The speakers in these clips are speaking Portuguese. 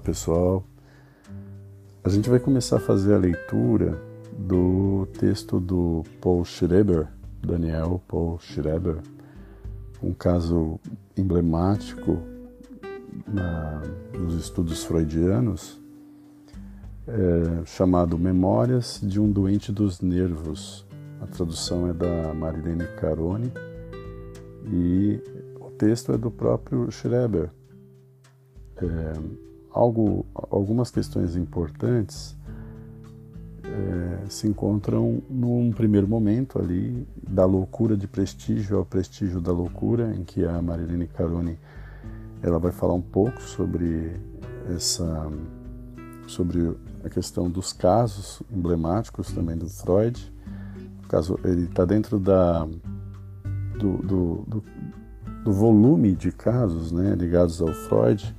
Olá pessoal, a gente vai começar a fazer a leitura do texto do Paul Schreber, Daniel Paul Schreber, um caso emblemático na, nos estudos freudianos, é, chamado Memórias de um Doente dos Nervos. A tradução é da Marilene Carone e o texto é do próprio Schreber. É, algo, algumas questões importantes é, se encontram num primeiro momento ali da loucura de prestígio ao prestígio da loucura, em que a Marilene Caroni ela vai falar um pouco sobre essa sobre a questão dos casos emblemáticos também do Freud. Caso ele está dentro da do, do, do, do, volume de casos né, ligados ao Freud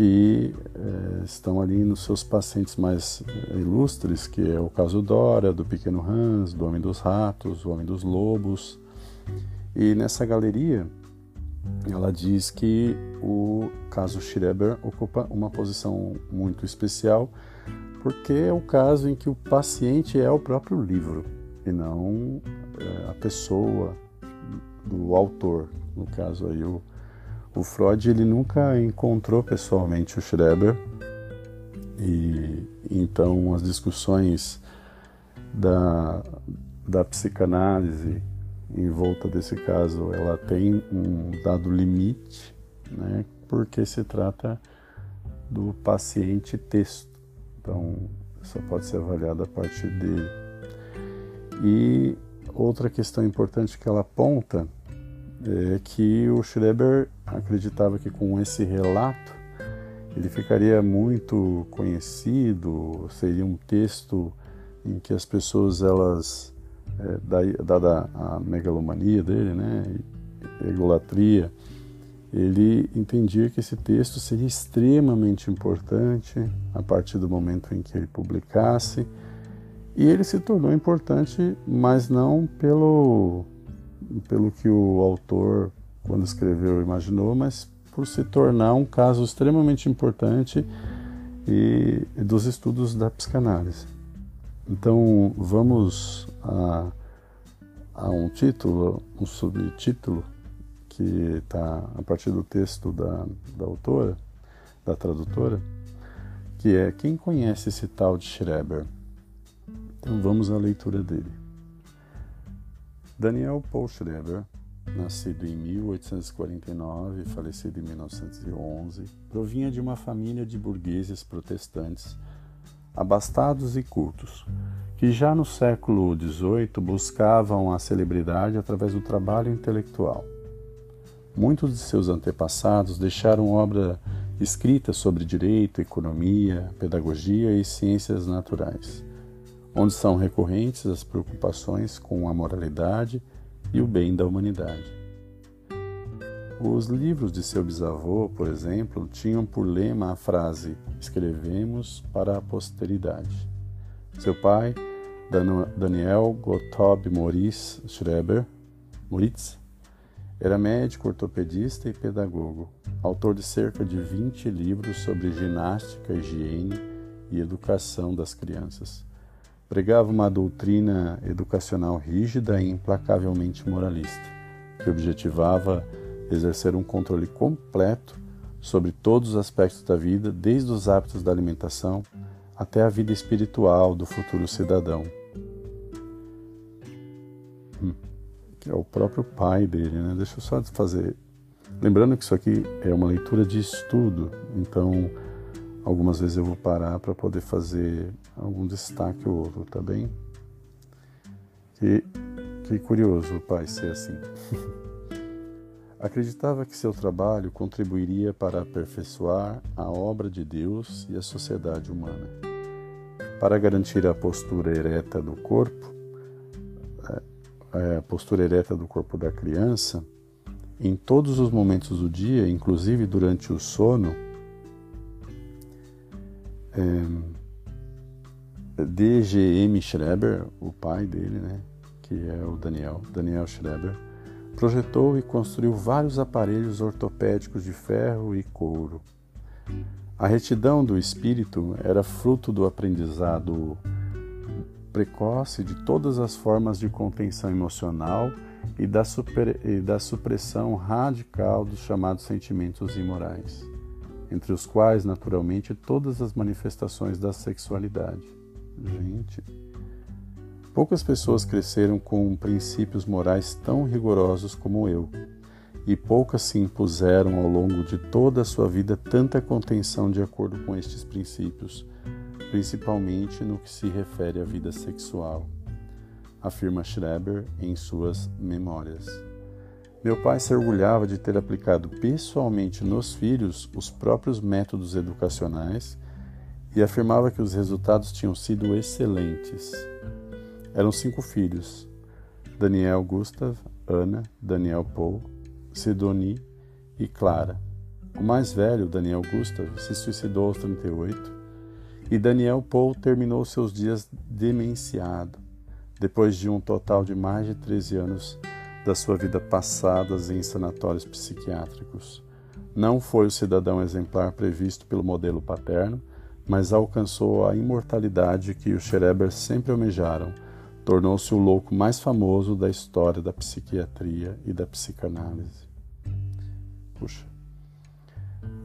que é, estão ali nos seus pacientes mais eh, ilustres, que é o caso Dora, do Pequeno Hans, do Homem dos Ratos, do Homem dos Lobos. E nessa galeria, ela diz que o caso Schreber ocupa uma posição muito especial, porque é o caso em que o paciente é o próprio livro e não é, a pessoa do autor, no caso aí o o Freud ele nunca encontrou pessoalmente o Schreber e então as discussões da, da psicanálise em volta desse caso ela tem um dado limite, né, porque se trata do paciente texto. Então, só pode ser avaliado a partir dele. E outra questão importante que ela aponta é que o Schreber acreditava que com esse relato ele ficaria muito conhecido, seria um texto em que as pessoas elas é, dada a megalomania dele, né, egolatria, ele entendia que esse texto seria extremamente importante a partir do momento em que ele publicasse, e ele se tornou importante, mas não pelo pelo que o autor, quando escreveu, imaginou, mas por se tornar um caso extremamente importante e, dos estudos da psicanálise. Então, vamos a, a um título, um subtítulo, que está a partir do texto da, da autora, da tradutora, que é Quem conhece esse tal de Schreber? Então, vamos à leitura dele. Daniel Paul Schreber, nascido em 1849 e falecido em 1911, provinha de uma família de burgueses protestantes, abastados e cultos, que já no século XVIII buscavam a celebridade através do trabalho intelectual. Muitos de seus antepassados deixaram obra escrita sobre direito, economia, pedagogia e ciências naturais onde são recorrentes as preocupações com a moralidade e o bem da humanidade. Os livros de seu bisavô, por exemplo, tinham por lema a frase Escrevemos para a posteridade. Seu pai, Daniel Gottlob Moritz Schreber, Moritz, era médico, ortopedista e pedagogo, autor de cerca de 20 livros sobre ginástica, higiene e educação das crianças pregava uma doutrina educacional rígida e implacavelmente moralista, que objetivava exercer um controle completo sobre todos os aspectos da vida, desde os hábitos da alimentação até a vida espiritual do futuro cidadão. Hum, que é o próprio pai dele, né? Deixa eu só fazer. Lembrando que isso aqui é uma leitura de estudo, então Algumas vezes eu vou parar para poder fazer algum destaque ou outro, tá bem? Que, que curioso o pai ser assim. Acreditava que seu trabalho contribuiria para aperfeiçoar a obra de Deus e a sociedade humana. Para garantir a postura ereta do corpo, é, é, a postura ereta do corpo da criança, em todos os momentos do dia, inclusive durante o sono, é, DGM Schreber, o pai dele, né, que é o Daniel, Daniel Schreber, projetou e construiu vários aparelhos ortopédicos de ferro e couro. A retidão do espírito era fruto do aprendizado precoce de todas as formas de contenção emocional e da, super, e da supressão radical dos chamados sentimentos imorais, entre os quais, naturalmente, todas as manifestações da sexualidade. Gente, poucas pessoas cresceram com princípios morais tão rigorosos como eu e poucas se impuseram ao longo de toda a sua vida tanta contenção de acordo com estes princípios, principalmente no que se refere à vida sexual, afirma Schreber em suas memórias. Meu pai se orgulhava de ter aplicado pessoalmente nos filhos os próprios métodos educacionais e afirmava que os resultados tinham sido excelentes. Eram cinco filhos: Daniel Gustav, Ana, Daniel Paul, Sidonie e Clara. O mais velho, Daniel Gustav, se suicidou aos 38 e Daniel Paul terminou seus dias demenciado, depois de um total de mais de 13 anos da sua vida passadas em sanatórios psiquiátricos. Não foi o cidadão exemplar previsto pelo modelo paterno, mas alcançou a imortalidade que os Schreber sempre almejaram. Tornou-se o louco mais famoso da história da psiquiatria e da psicanálise. Puxa.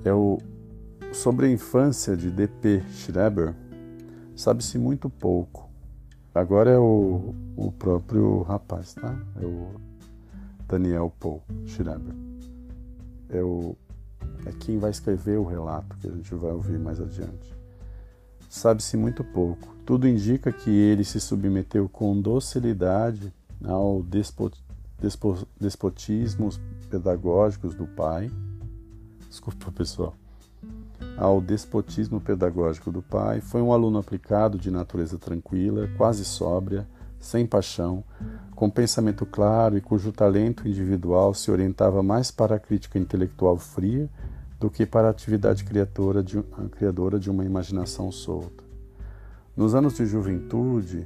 É o sobre a infância de D.P. Schreber, sabe-se muito pouco. Agora é o, o próprio rapaz, tá? É o Daniel Paul Schreber. É, o, é quem vai escrever o relato que a gente vai ouvir mais adiante. Sabe-se muito pouco. Tudo indica que ele se submeteu com docilidade ao despot, despot, despotismos pedagógicos do pai. Desculpa, pessoal. Ao despotismo pedagógico do pai, foi um aluno aplicado de natureza tranquila, quase sóbria, sem paixão, com pensamento claro e cujo talento individual se orientava mais para a crítica intelectual fria do que para a atividade criadora de, criadora de uma imaginação solta. Nos anos de juventude,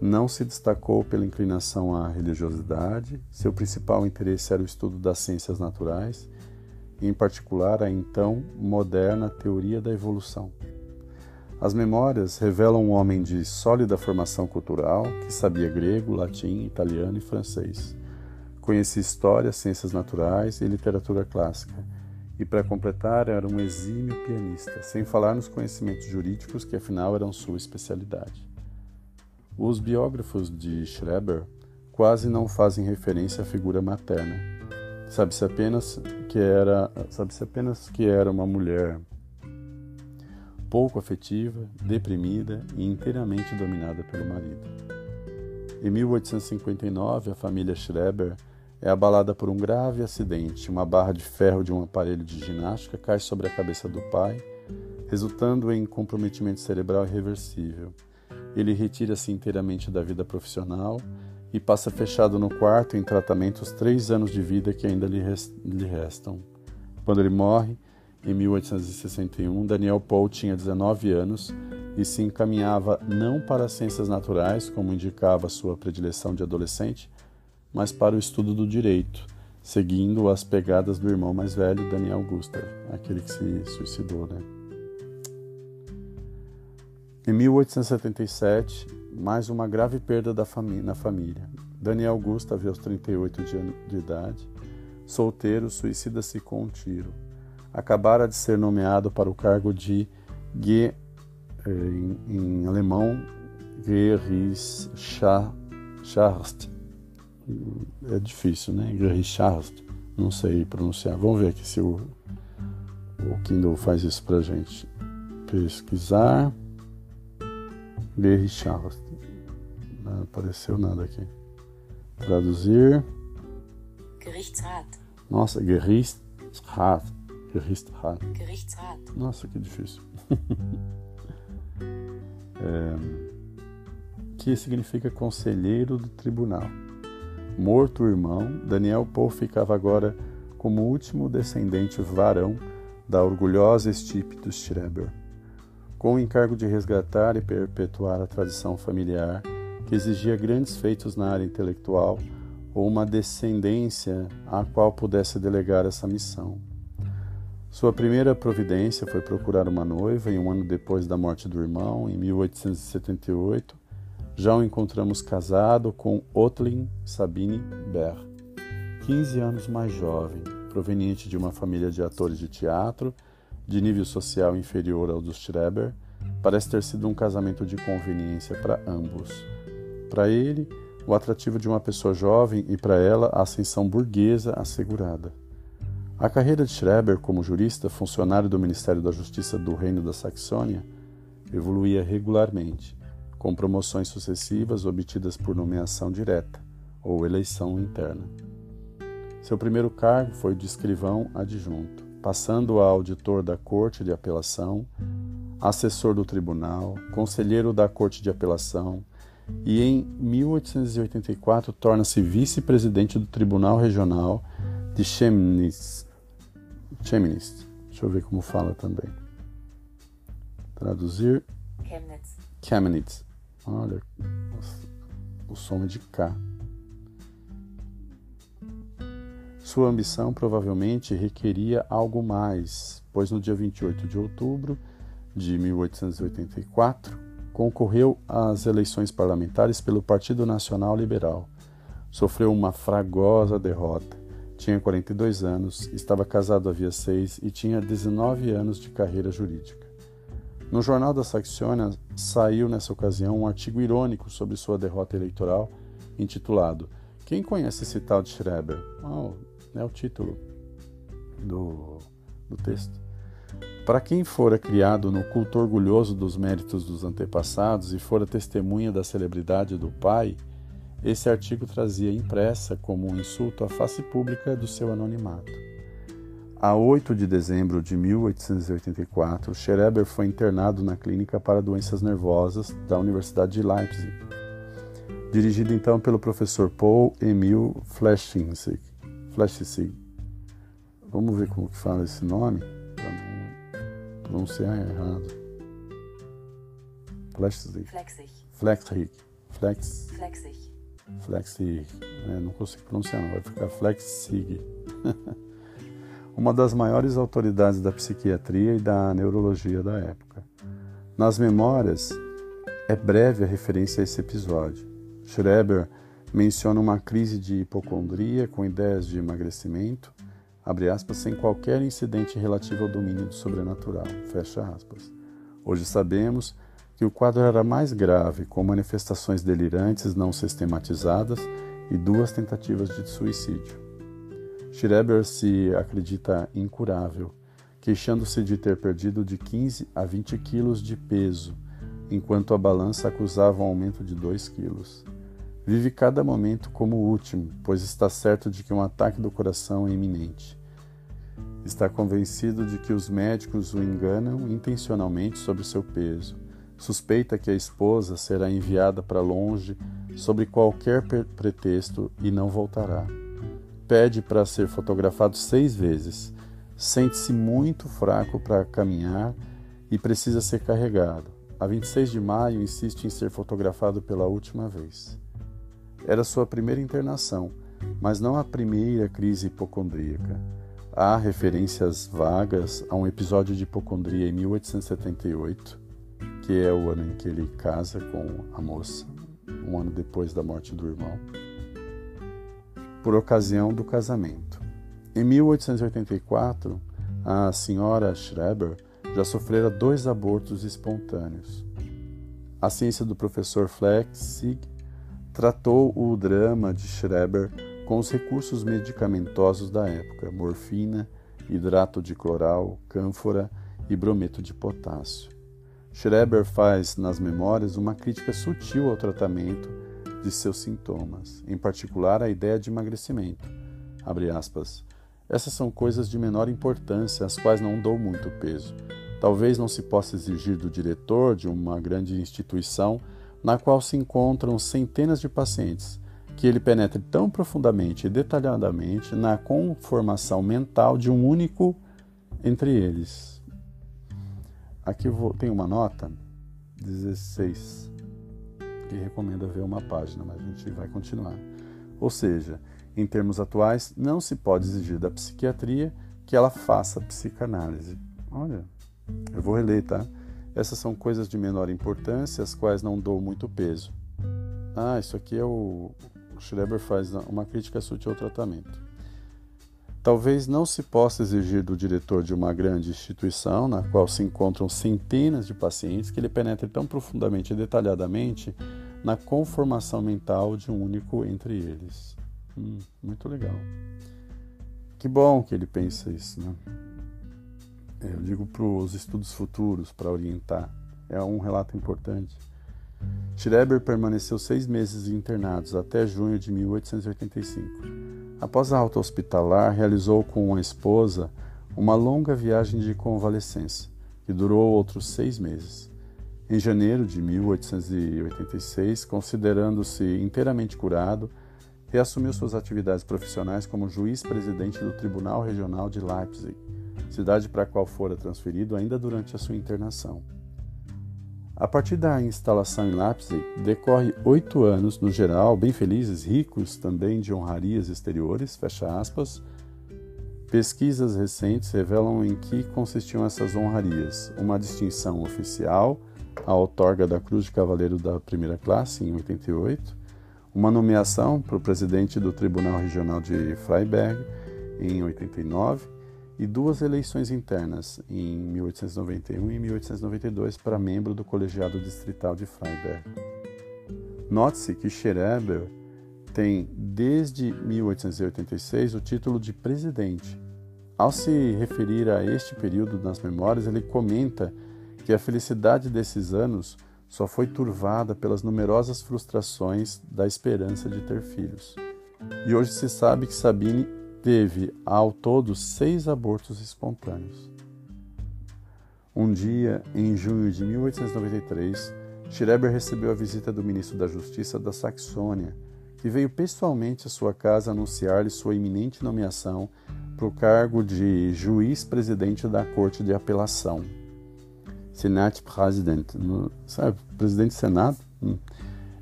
não se destacou pela inclinação à religiosidade, seu principal interesse era o estudo das ciências naturais, em particular a então moderna teoria da evolução. As memórias revelam um homem de sólida formação cultural que sabia grego, latim, italiano e francês. Conhecia história, ciências naturais e literatura clássica. E, para completar, era um exímio pianista, sem falar nos conhecimentos jurídicos que, afinal, eram sua especialidade. Os biógrafos de Schreber quase não fazem referência à figura materna. Sabe-se apenas que era, sabe-se apenas que era uma mulher pouco afetiva, deprimida e inteiramente dominada pelo marido. Em 1859, a família Schreber é abalada por um grave acidente. Uma barra de ferro de um aparelho de ginástica cai sobre a cabeça do pai, resultando em comprometimento cerebral irreversível. Ele retira-se inteiramente da vida profissional e passa fechado no quarto em tratamento os três anos de vida que ainda lhe, restam. Quando ele morre, em 1861, Daniel Paul tinha 19 anos e se encaminhava não para as ciências naturais, como indicava sua predileção de adolescente, mas para o estudo do direito, seguindo as pegadas do irmão mais velho, Daniel Gustav, aquele que se suicidou, né? Em 1877, mais uma grave perda da família, na família. Daniel Gustav, aos 38 de, de idade, solteiro, suicida-se com um tiro. Acabara de ser nomeado para o cargo de Ge, eh, em, em alemão, Gericharst. É difícil, né? Gericharst. Não sei pronunciar. Vamos ver aqui se o, o Kindle faz isso pra gente. Pesquisar. Gerichardt. Não apareceu nada aqui. Traduzir. Gerichtsrat. Nossa, Gerichtsrat. Gerichtsrat. Gerichtsrat. Nossa, que difícil. é, que significa conselheiro do tribunal. Morto o irmão, Daniel Poe ficava agora como último descendente varão da orgulhosa estipe dos Schreber com o encargo de resgatar e perpetuar a tradição familiar que exigia grandes feitos na área intelectual ou uma descendência à qual pudesse delegar essa missão. Sua primeira providência foi procurar uma noiva e um ano depois da morte do irmão, em 1878, já o encontramos casado com Otlin Sabine Ber, 15 anos mais jovem, proveniente de uma família de atores de teatro, de nível social inferior ao dos Schreber, parece ter sido um casamento de conveniência para ambos. Para ele, o atrativo de uma pessoa jovem e para ela a ascensão burguesa assegurada. A carreira de Schreber como jurista, funcionário do Ministério da Justiça do Reino da Saxônia, evoluía regularmente, com promoções sucessivas obtidas por nomeação direta ou eleição interna. Seu primeiro cargo foi de escrivão adjunto, passando a auditor da Corte de Apelação, assessor do tribunal, conselheiro da Corte de Apelação e, em 1884, torna-se vice-presidente do Tribunal Regional de Chemnitz Chemnitz. Deixa eu ver como fala também. Traduzir. Chemnitz. Chemnitz. Olha, o som é de K. Sua ambição provavelmente requeria algo mais, pois no dia 28 de outubro de 1884 concorreu às eleições parlamentares pelo Partido Nacional Liberal. Sofreu uma fragosa derrota tinha 42 anos, estava casado havia seis e tinha 19 anos de carreira jurídica. No Jornal da Saxônia saiu nessa ocasião um artigo irônico sobre sua derrota eleitoral, intitulado Quem conhece esse tal de Schreber? Oh, é o título do, do texto. Para quem fora criado no culto orgulhoso dos méritos dos antepassados e fora testemunha da celebridade do pai, esse artigo trazia impressa como um insulto à face pública do seu anonimato. A 8 de dezembro de 1884, Schereber foi internado na Clínica para Doenças Nervosas da Universidade de Leipzig, dirigido então pelo professor Paul Emil Fleschig. Vamos ver como que fala esse nome, para não pronunciar errado. Fleschig. Flexig. Flexig. Flex. Flexig. Flexig, né? não consigo pronunciar, não, vai ficar Flexig. Uma das maiores autoridades da psiquiatria e da neurologia da época. Nas memórias, é breve a referência a esse episódio. Schreber menciona uma crise de hipocondria com ideias de emagrecimento, abre aspas, sem qualquer incidente relativo ao domínio do sobrenatural, fecha aspas. Hoje sabemos que o quadro era mais grave, com manifestações delirantes não sistematizadas e duas tentativas de suicídio. Schreber se acredita incurável, queixando-se de ter perdido de 15 a 20 quilos de peso, enquanto a balança acusava um aumento de 2 quilos. Vive cada momento como o último, pois está certo de que um ataque do coração é iminente. Está convencido de que os médicos o enganam intencionalmente sobre seu peso Suspeita que a esposa será enviada para longe sobre qualquer pretexto e não voltará. Pede para ser fotografado seis vezes. Sente-se muito fraco para caminhar e precisa ser carregado. A 26 de maio insiste em ser fotografado pela última vez. Era sua primeira internação, mas não a primeira crise hipocondríaca. Há referências vagas a um episódio de hipocondria em 1878 que é o ano em que ele casa com a moça, um ano depois da morte do irmão, por ocasião do casamento. Em 1884, a senhora Schreber já sofrera dois abortos espontâneos. A ciência do professor Flexig tratou o drama de Schreber com os recursos medicamentosos da época: morfina, hidrato de cloral, cânfora e brometo de potássio. Schreber faz nas memórias uma crítica sutil ao tratamento de seus sintomas, em particular a ideia de emagrecimento. Essas são coisas de menor importância, às quais não dou muito peso. Talvez não se possa exigir do diretor de uma grande instituição na qual se encontram centenas de pacientes que ele penetre tão profundamente e detalhadamente na conformação mental de um único entre eles. Aqui vou, tem uma nota 16 que recomenda ver uma página, mas a gente vai continuar. Ou seja, em termos atuais, não se pode exigir da psiquiatria que ela faça psicanálise. Olha, eu vou reler, tá? Essas são coisas de menor importância, as quais não dou muito peso. Ah, isso aqui é o. O Schreber faz uma crítica sutil ao tratamento. Talvez não se possa exigir do diretor de uma grande instituição, na qual se encontram centenas de pacientes, que ele penetre tão profundamente e detalhadamente na conformação mental de um único entre eles. Hum, muito legal. Que bom que ele pensa isso, né? É, eu digo para os estudos futuros, para orientar. É um relato importante. Schreber permaneceu seis meses internados até junho de 1885. Após a alta hospitalar, realizou com a esposa uma longa viagem de convalescença, que durou outros seis meses. Em janeiro de 1886, considerando-se inteiramente curado, reassumiu suas atividades profissionais como juiz-presidente do Tribunal Regional de Leipzig, cidade para a qual fora transferido ainda durante a sua internação. A partir da instalação em Leipzig, decorre oito anos, no geral, bem felizes, ricos também de honrarias exteriores, fecha aspas. Pesquisas recentes revelam em que consistiam essas honrarias. Uma distinção oficial, a outorga da Cruz de Cavaleiro da Primeira Classe, em 88, uma nomeação para o presidente do Tribunal Regional de Freiberg, em 89, e duas eleições internas, em 1891 e 1892, para membro do colegiado distrital de Freiberg. Note-se que Schreber tem, desde 1886, o título de presidente. Ao se referir a este período nas memórias, ele comenta que a felicidade desses anos só foi turvada pelas numerosas frustrações da esperança de ter filhos. E hoje se sabe que Sabine teve ao todo seis abortos espontâneos. Um dia, em junho de 1893, Schreber recebeu a visita do ministro da Justiça da Saxônia, que veio pessoalmente à sua casa anunciar-lhe sua iminente nomeação para o cargo de juiz-presidente da Corte de Apelação. Senat President, sabe, presidente do Senado? Hum.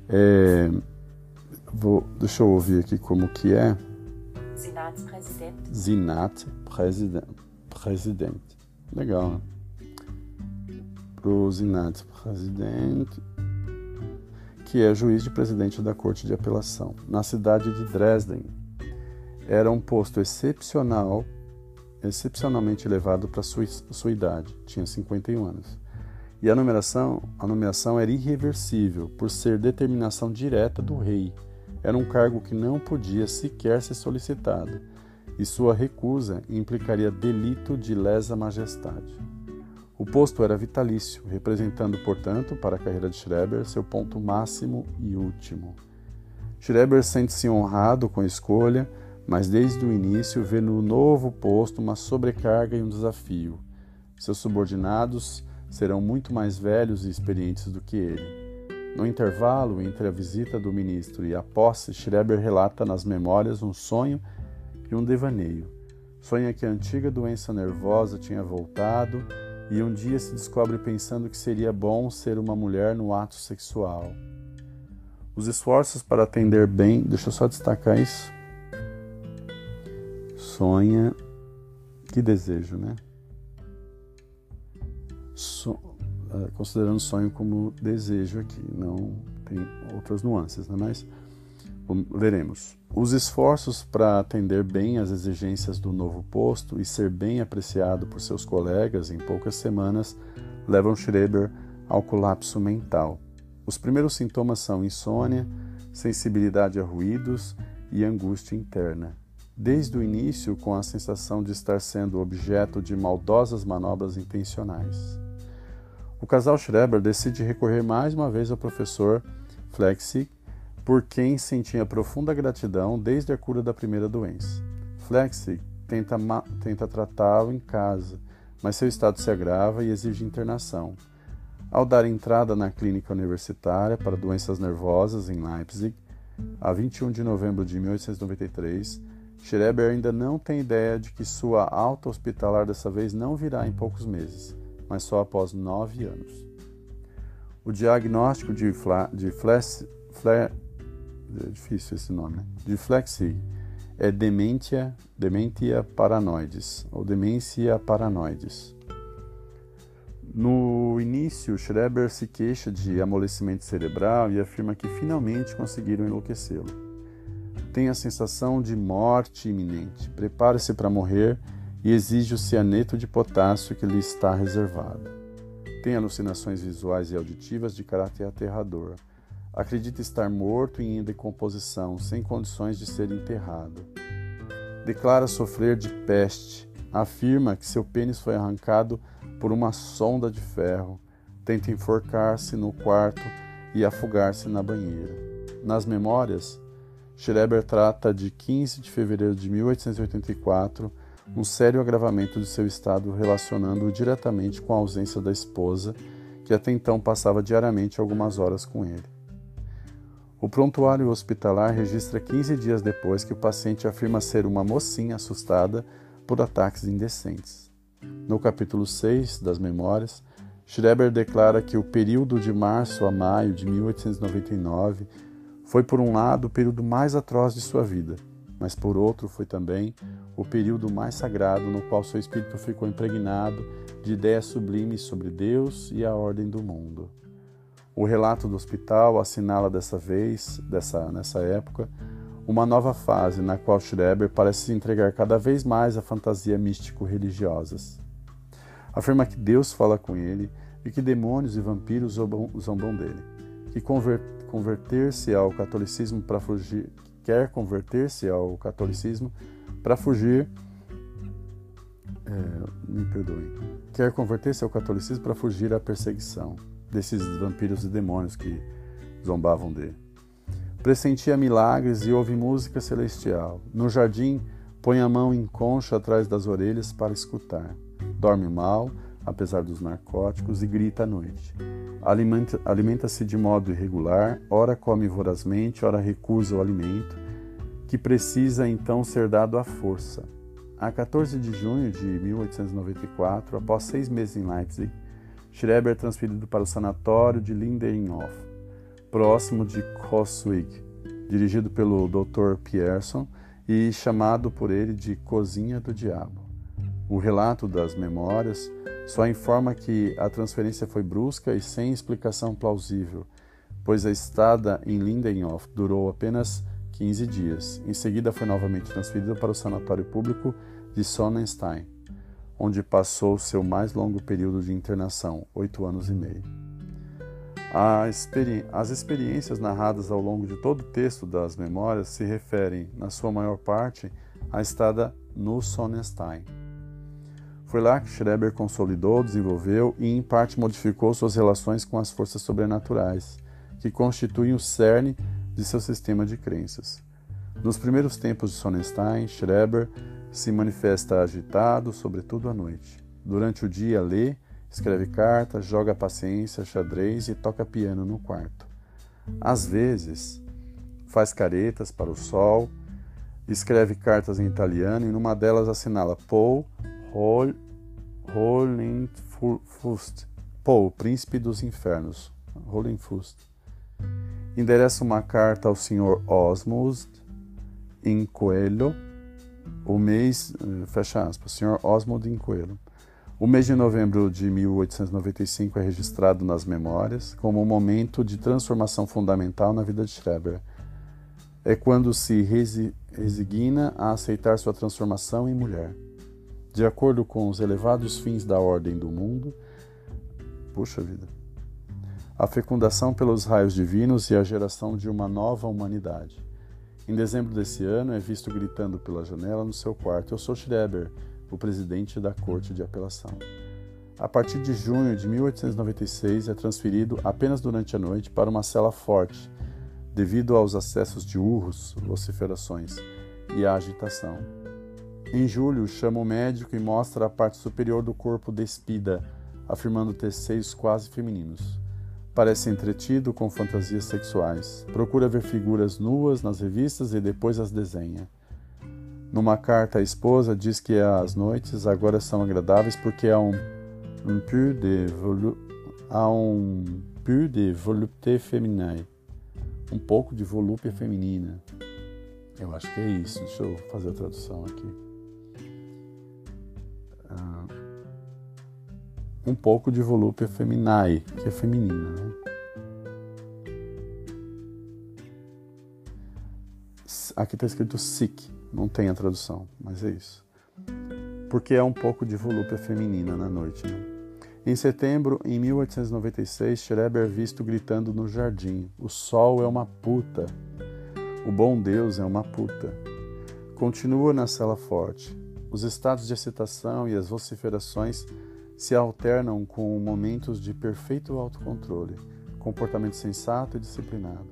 É, vou, deixa eu ouvir aqui como que é. Senatspräsident. Senatspräsident. Legal, né? Pro Senatspräsident, que é juiz de presidente da Corte de Apelação, na cidade de Dresden. Era um posto excepcional, excepcionalmente elevado para sua, sua idade, tinha 51 anos. E a nomeação, a nomeação era irreversível, por ser determinação direta do rei era um cargo que não podia sequer ser solicitado, e sua recusa implicaria delito de lesa majestade. O posto era vitalício, representando, portanto, para a carreira de Schreber seu ponto máximo e último. Schreber sente-se honrado com a escolha, mas desde o início vê no novo posto uma sobrecarga e um desafio. Seus subordinados serão muito mais velhos e experientes do que ele. No intervalo entre a visita do ministro e a posse, Schreber relata nas memórias um sonho e um devaneio. Sonha que a antiga doença nervosa tinha voltado e um dia se descobre pensando que seria bom ser uma mulher no ato sexual. Os esforços para atender bem, deixa eu só destacar isso. Sonha, que desejo, né? So uh, considerando o sonho como desejo aqui, não tem outras nuances, né? mas veremos. Os esforços para atender bem às exigências do novo posto e ser bem apreciado por seus colegas em poucas semanas levam Schreber ao colapso mental. Os primeiros sintomas são insônia, sensibilidade a ruídos e angústia interna. Desde o início, com a sensação de estar sendo objeto de maldosas manobras intencionais. O casal Schreber decide recorrer mais uma vez ao professor Flexi, por quem sentia profunda gratidão desde a cura da primeira doença. Flexi tenta, tenta tratá-lo em casa, mas seu estado se agrava e exige internação. Ao dar entrada na clínica universitária para doenças nervosas em Leipzig, a 21 de novembro de 1893, Schreber ainda não tem ideia de que sua alta hospitalar dessa vez não virá em poucos meses mas só após nove anos. O diagnóstico de, fla, de flex, fle, é difícil esse nome, né? de flexi é dementia, dementia paranoides, ou demência paranoides. No início, Schreber se queixa de amolecimento cerebral e afirma que finalmente conseguiram enlouquecê-lo. Tem a sensação de morte iminente, prepara-se para morrer e exige o cianeto de potássio que lhe está reservado. Tem alucinações visuais e auditivas de caráter aterrador. Acredita estar morto e em decomposição, sem condições de ser enterrado. Declara sofrer de peste. Afirma que seu pênis foi arrancado por uma sonda de ferro. Tenta enforcar-se no quarto e afogar-se na banheira. Nas memórias, Schreber trata de 15 de fevereiro de 1884 um sério agravamento de seu estado relacionando-o diretamente com a ausência da esposa, que até então passava diariamente algumas horas com ele. O prontuário hospitalar registra 15 dias depois que o paciente afirma ser uma mocinha assustada por ataques indecentes. No capítulo 6 das Memórias, Schreber declara que o período de março a maio de 1899 foi, por um lado, o período mais atroz de sua vida mas por outro foi também o período mais sagrado no qual seu espírito ficou impregnado de ideias sublimes sobre Deus e a ordem do mundo. O relato do hospital assinala dessa vez, dessa, nessa época, uma nova fase na qual Schreber parece se entregar cada vez mais a fantasias místico-religiosas. Afirma que Deus fala com ele e que demônios e vampiros zombam dele, que converter-se ao catolicismo para fugir, quer converter-se ao catolicismo para fugir. É, me perdoe. Quer converter-se ao catolicismo para fugir à perseguição desses vampiros e demônios que zombavam dele. Pressentia milagres e ouve música celestial. No jardim, põe a mão em concha atrás das orelhas para escutar. Dorme mal, apesar dos narcóticos, e grita à noite. Alimenta-se alimenta de modo irregular, ora come vorazmente, ora recusa o alimento, que precisa então ser dado à força. A 14 de junho de 1894, após seis meses em Leipzig, Schreber é transferido para o sanatório de Lindenhof, próximo de Coswig, dirigido pelo Dr. Pierson e chamado por ele de Cozinha do Diabo. O relato das memórias só informa que a transferência foi brusca e sem explicação plausível, pois a estada em Lindenhof durou apenas 15 dias. Em seguida, foi novamente transferido para o sanatório público de Sonnenstein, onde passou seu mais longo período de internação, oito anos e meio. As experiências narradas ao longo de todo o texto das memórias se referem, na sua maior parte, à estada no Sonnenstein. Foi lá que Schreber consolidou, desenvolveu e, em parte, modificou suas relações com as forças sobrenaturais, que constituem o cerne de seu sistema de crenças. Nos primeiros tempos de Sonnenstein, Schreber se manifesta agitado, sobretudo à noite. Durante o dia, lê, escreve cartas, joga paciência, xadrez e toca piano no quarto. Às vezes, faz caretas para o sol, escreve cartas em italiano e numa delas assinala Paul Hohenfust, Paul, príncipe dos infernos, Hohenfust. Endereça uma carta ao Sr. Osmond em Coelho, o mês, eh, fecha aspas, Sr. Osmond em Coelho. O mês de novembro de 1895 é registrado nas memórias como um momento de transformação fundamental na vida de Schreber. É quando se resigna a aceitar sua transformação em mulher. De acordo com os elevados fins da ordem do mundo, puxa vida, a fecundação pelos raios divinos e a geração de uma nova humanidade. Em dezembro desse ano, é visto gritando pela janela no seu quarto: Eu sou Schreber, o presidente da Corte de Apelação. A partir de junho de 1896, é transferido apenas durante a noite para uma cela forte, devido aos acessos de urros, vociferações e agitação. Em julho, chama o médico e mostra a parte superior do corpo despida, afirmando ter seios quase femininos. Parece entretido com fantasias sexuais. Procura ver figuras nuas nas revistas e depois as desenha. Numa carta à esposa, diz que as noites agora são agradáveis porque há um, um peu de volu há um peu de volupté féminin, um pouco de volúpia feminina. Eu acho que é isso. Deixa eu fazer a tradução aqui. Ah, um pouco de volúpia feminae, que é feminina, né? Aqui está escrito sick, não tem a tradução, mas é isso. Porque é um pouco de volúpia feminina na noite. Né? Em setembro, em 1896, Schreber é visto gritando no jardim: O sol é uma puta. O bom Deus é uma puta. Continua na cela forte. Os estados de excitação e as vociferações se alternam com momentos de perfeito autocontrole, comportamento sensato e disciplinado.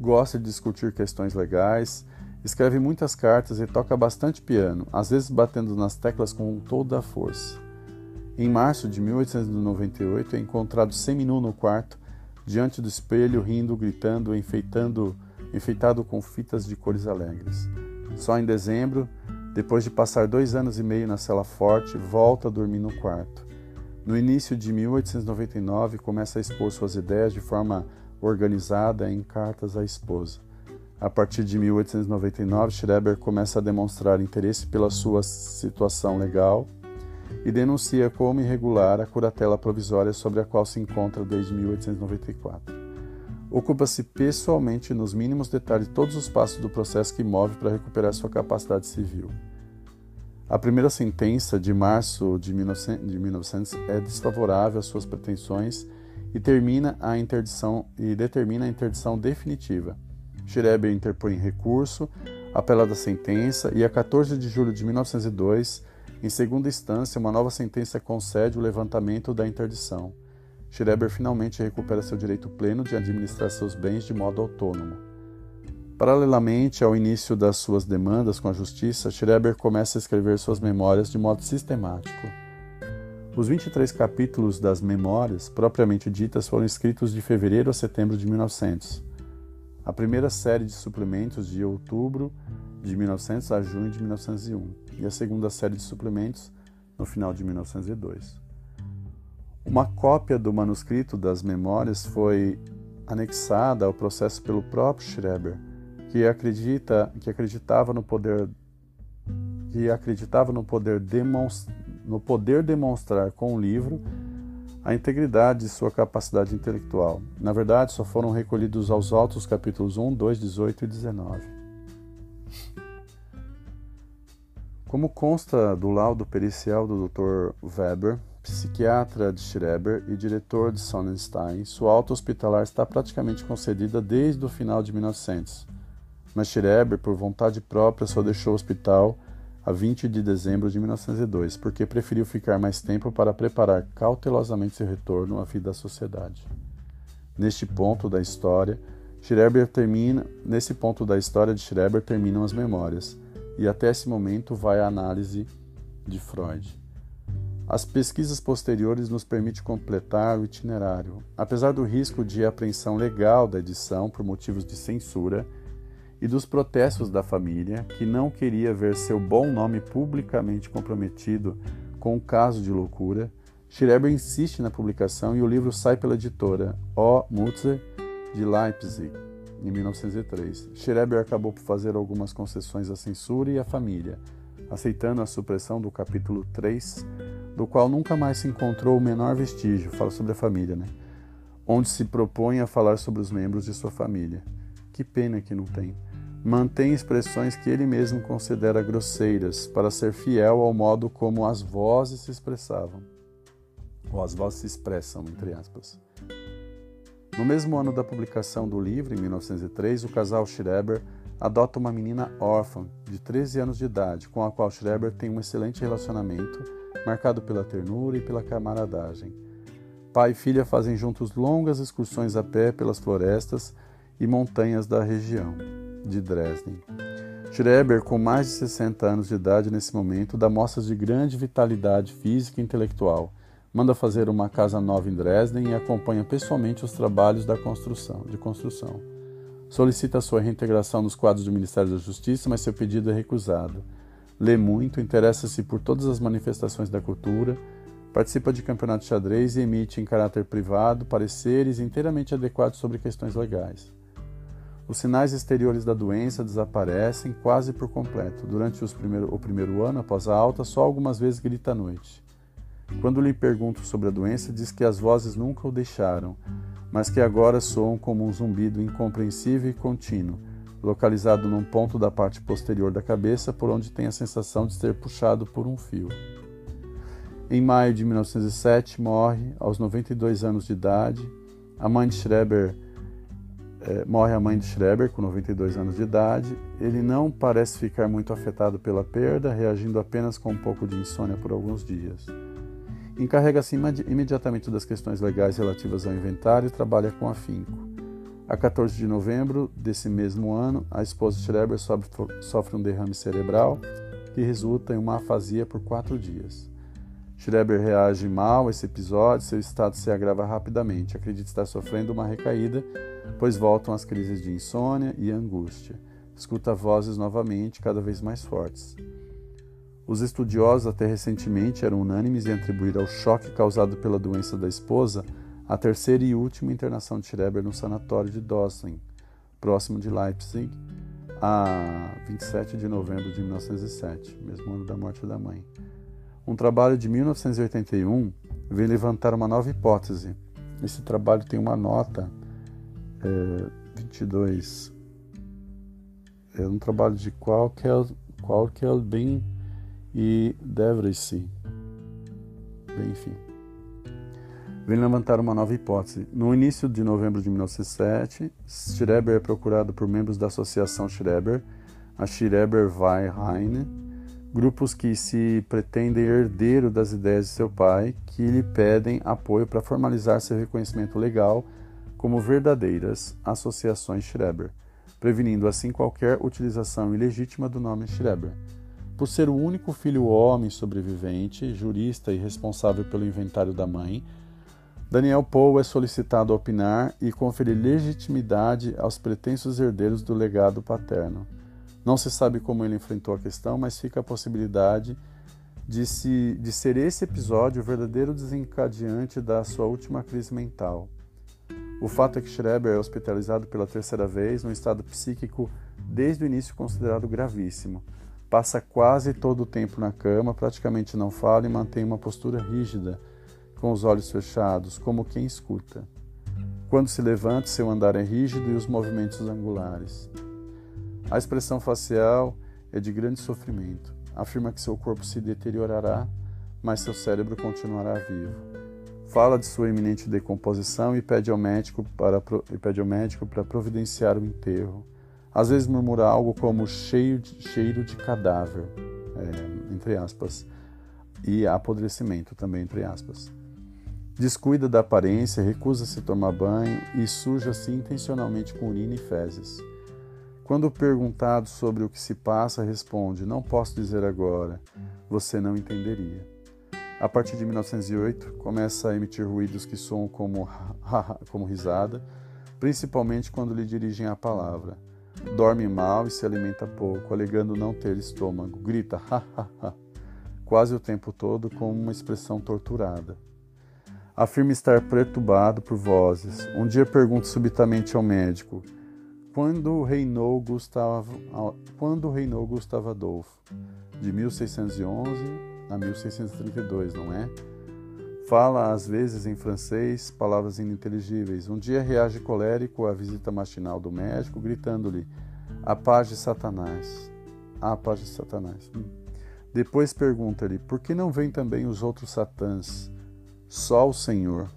Gosta de discutir questões legais, Escreve muitas cartas e toca bastante piano, às vezes batendo nas teclas com toda a força. Em março de 1898 é encontrado seminu no quarto, diante do espelho, rindo, gritando, enfeitando, enfeitado com fitas de cores alegres. Só em dezembro, depois de passar dois anos e meio na cela forte, volta a dormir no quarto. No início de 1899, começa a expor suas ideias de forma organizada em cartas à esposa. A partir de 1899, Schreber começa a demonstrar interesse pela sua situação legal e denuncia como irregular a curatela provisória sobre a qual se encontra desde 1894. Ocupa-se pessoalmente nos mínimos detalhes de todos os passos do processo que move para recuperar sua capacidade civil. A primeira sentença de março de 1900 é desfavorável às suas pretensões e termina a interdição e determina a interdição definitiva Schreber interpõe recurso, apela da sentença e, a 14 de julho de 1902, em segunda instância, uma nova sentença concede o levantamento da interdição. Schreber finalmente recupera seu direito pleno de administrar seus bens de modo autônomo. Paralelamente ao início das suas demandas com a justiça, Schreber começa a escrever suas memórias de modo sistemático. Os 23 capítulos das memórias, propriamente ditas, foram escritos de fevereiro a setembro de 1900 a primeira série de suplementos de outubro de 1900 a junho de 1901 e a segunda série de suplementos no final de 1902. Uma cópia do manuscrito das memórias foi anexada ao processo pelo próprio Schreber, que acredita que acreditava no poder que acreditava no poder, no poder demonstrar com o livro a integridade de sua capacidade intelectual. Na verdade, só foram recolhidos aos autos capítulos 1, 2, 18 e 19. Como consta do laudo pericial do Dr. Weber, psiquiatra de Schreber e diretor de Sonnenstein, sua alta hospitalar está praticamente concedida desde o final de 1900. Mas Schreber, por vontade própria, só deixou o hospital a 20 de dezembro de 1902, porque preferiu ficar mais tempo para preparar cautelosamente seu retorno à vida da sociedade. Neste ponto da história, Schreber termina, nesse ponto da história de Schreber terminam as memórias, e até esse momento vai a análise de Freud. As pesquisas posteriores nos permitem completar o itinerário. Apesar do risco de apreensão legal da edição por motivos de censura, e dos protestos da família, que não queria ver seu bom nome publicamente comprometido com o caso de loucura, Schreber insiste na publicação e o livro sai pela editora O. Mutzer de Leipzig, em 1903. Schreber acabou por fazer algumas concessões à censura e à família, aceitando a supressão do capítulo 3, do qual nunca mais se encontrou o menor vestígio, fala sobre a família, né? Onde se propõe a falar sobre os membros de sua família. Que pena que não tem mantém expressões que ele mesmo considera grosseiras, para ser fiel ao modo como as vozes se expressavam. Ou as vozes se expressam, entre aspas. No mesmo ano da publicação do livro, em 1903, o casal Schreber adota uma menina órfã, de 13 anos de idade, com a qual Schreber tem um excelente relacionamento, marcado pela ternura e pela camaradagem. Pai e filha fazem juntos longas excursões a pé pelas florestas e montanhas da região de Dresden. Schreber, com mais de 60 anos de idade nesse momento, dá mostras de grande vitalidade física e intelectual. Manda fazer uma casa nova em Dresden e acompanha pessoalmente os trabalhos da construção, de construção. Solicita sua reintegração nos quadros do Ministério da Justiça, mas seu pedido é recusado. Lê muito, interessa-se por todas as manifestações da cultura, participa de campeonatos de xadrez e emite em caráter privado pareceres inteiramente adequados sobre questões legais. Os sinais exteriores da doença desaparecem quase por completo. Durante primeiro, o primeiro ano após a alta, só algumas vezes grita à noite. Quando lhe pergunto sobre a doença, diz que as vozes nunca o deixaram, mas que agora soam como um zumbido incompreensível e contínuo, localizado num ponto da parte posterior da cabeça por onde tem a sensação de ser puxado por um fio. Em maio de 1907, morre, aos 92 anos de idade. A mãe de Schreber é, morre a mãe de Schreber, com 92 anos de idade. Ele não parece ficar muito afetado pela perda, reagindo apenas com um pouco de insônia por alguns dias. Encarrega-se imediatamente das questões legais relativas ao inventário e trabalha com afinco. A 14 de novembro desse mesmo ano, a esposa de Schreber sofre um derrame cerebral que resulta em uma afasia por quatro dias. Schreber reage mal a esse episódio, seu estado se agrava rapidamente. Acredita estar sofrendo uma recaída, pois voltam as crises de insônia e angústia. Escuta vozes novamente, cada vez mais fortes. Os estudiosos, até recentemente, eram unânimes em atribuir ao choque causado pela doença da esposa a terceira e última internação de Schreber no sanatório de Dosling, próximo de Leipzig, a 27 de novembro de 1907, mesmo ano da morte da mãe. Um trabalho de 1981 veio levantar uma nova hipótese. Esse trabalho tem uma nota é, 22. É um trabalho de Qualquer, Qualquer bem e Devrecy. Bem, enfim. Vem levantar uma nova hipótese. No início de novembro de 1907, Schreber é procurado por membros da Associação Schreber, a Schreber Verein, grupos que se pretendem herdeiro das ideias de seu pai, que lhe pedem apoio para formalizar seu reconhecimento legal como verdadeiras associações Schreber, prevenindo assim qualquer utilização ilegítima do nome Schreber. Por ser o único filho homem sobrevivente, jurista e responsável pelo inventário da mãe, Daniel Poe é solicitado a opinar e conferir legitimidade aos pretensos herdeiros do legado paterno. Não se sabe como ele enfrentou a questão, mas fica a possibilidade de, se, de ser esse episódio o verdadeiro desencadeante da sua última crise mental. O fato é que Schreber é hospitalizado pela terceira vez num estado psíquico desde o início considerado gravíssimo. Passa quase todo o tempo na cama, praticamente não fala e mantém uma postura rígida, com os olhos fechados, como quem escuta. Quando se levanta, seu andar é rígido e os movimentos angulares. A expressão facial é de grande sofrimento. Afirma que seu corpo se deteriorará, mas seu cérebro continuará vivo. Fala de sua iminente decomposição e pede ao médico para, e pede ao médico para providenciar o enterro. Às vezes murmura algo como cheio de, cheiro de cadáver, é, entre aspas, e apodrecimento também, entre aspas. Descuida da aparência, recusa-se tomar banho e suja-se intencionalmente com urina e fezes. Quando perguntado sobre o que se passa, responde: Não posso dizer agora, você não entenderia. A partir de 1908, começa a emitir ruídos que soam como, como risada, principalmente quando lhe dirigem a palavra. Dorme mal e se alimenta pouco, alegando não ter estômago. Grita ha ha ha, quase o tempo todo com uma expressão torturada. Afirma estar perturbado por vozes. Um dia pergunta subitamente ao médico: quando reinou Gustavo, quando reinou Gustavo Adolfo, de 1611 a 1632, não é? Fala às vezes em francês palavras ininteligíveis. Um dia reage colérico à visita matinal do médico, gritando-lhe: A paz de Satanás. A paz de Satanás. Hum. Depois pergunta-lhe: Por que não vêm também os outros satãs? Só o Senhor.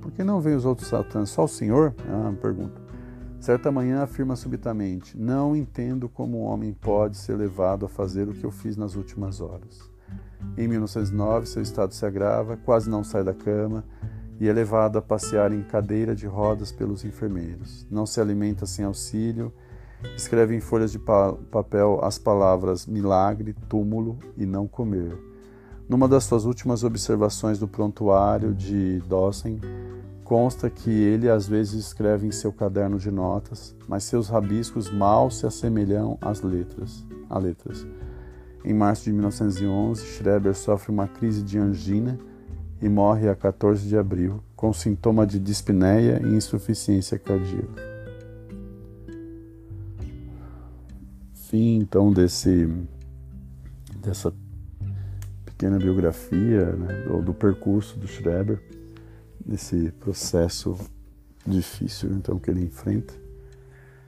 Por que não vêm os outros satãs? Só o Senhor? Ah, pergunta. Certa manhã afirma subitamente: Não entendo como um homem pode ser levado a fazer o que eu fiz nas últimas horas. Em 1909, seu estado se agrava, quase não sai da cama e é levado a passear em cadeira de rodas pelos enfermeiros. Não se alimenta sem auxílio, escreve em folhas de papel as palavras milagre, túmulo e não comer. Numa das suas últimas observações do prontuário de Dossen, Consta que ele às vezes escreve em seu caderno de notas, mas seus rabiscos mal se assemelham às letras. A letras. Em março de 1911, Schreber sofre uma crise de angina e morre a 14 de abril, com sintoma de dispneia e insuficiência cardíaca. fim então desse dessa pequena biografia né, do, do, percurso do Schreber, desse processo difícil então que ele enfrenta.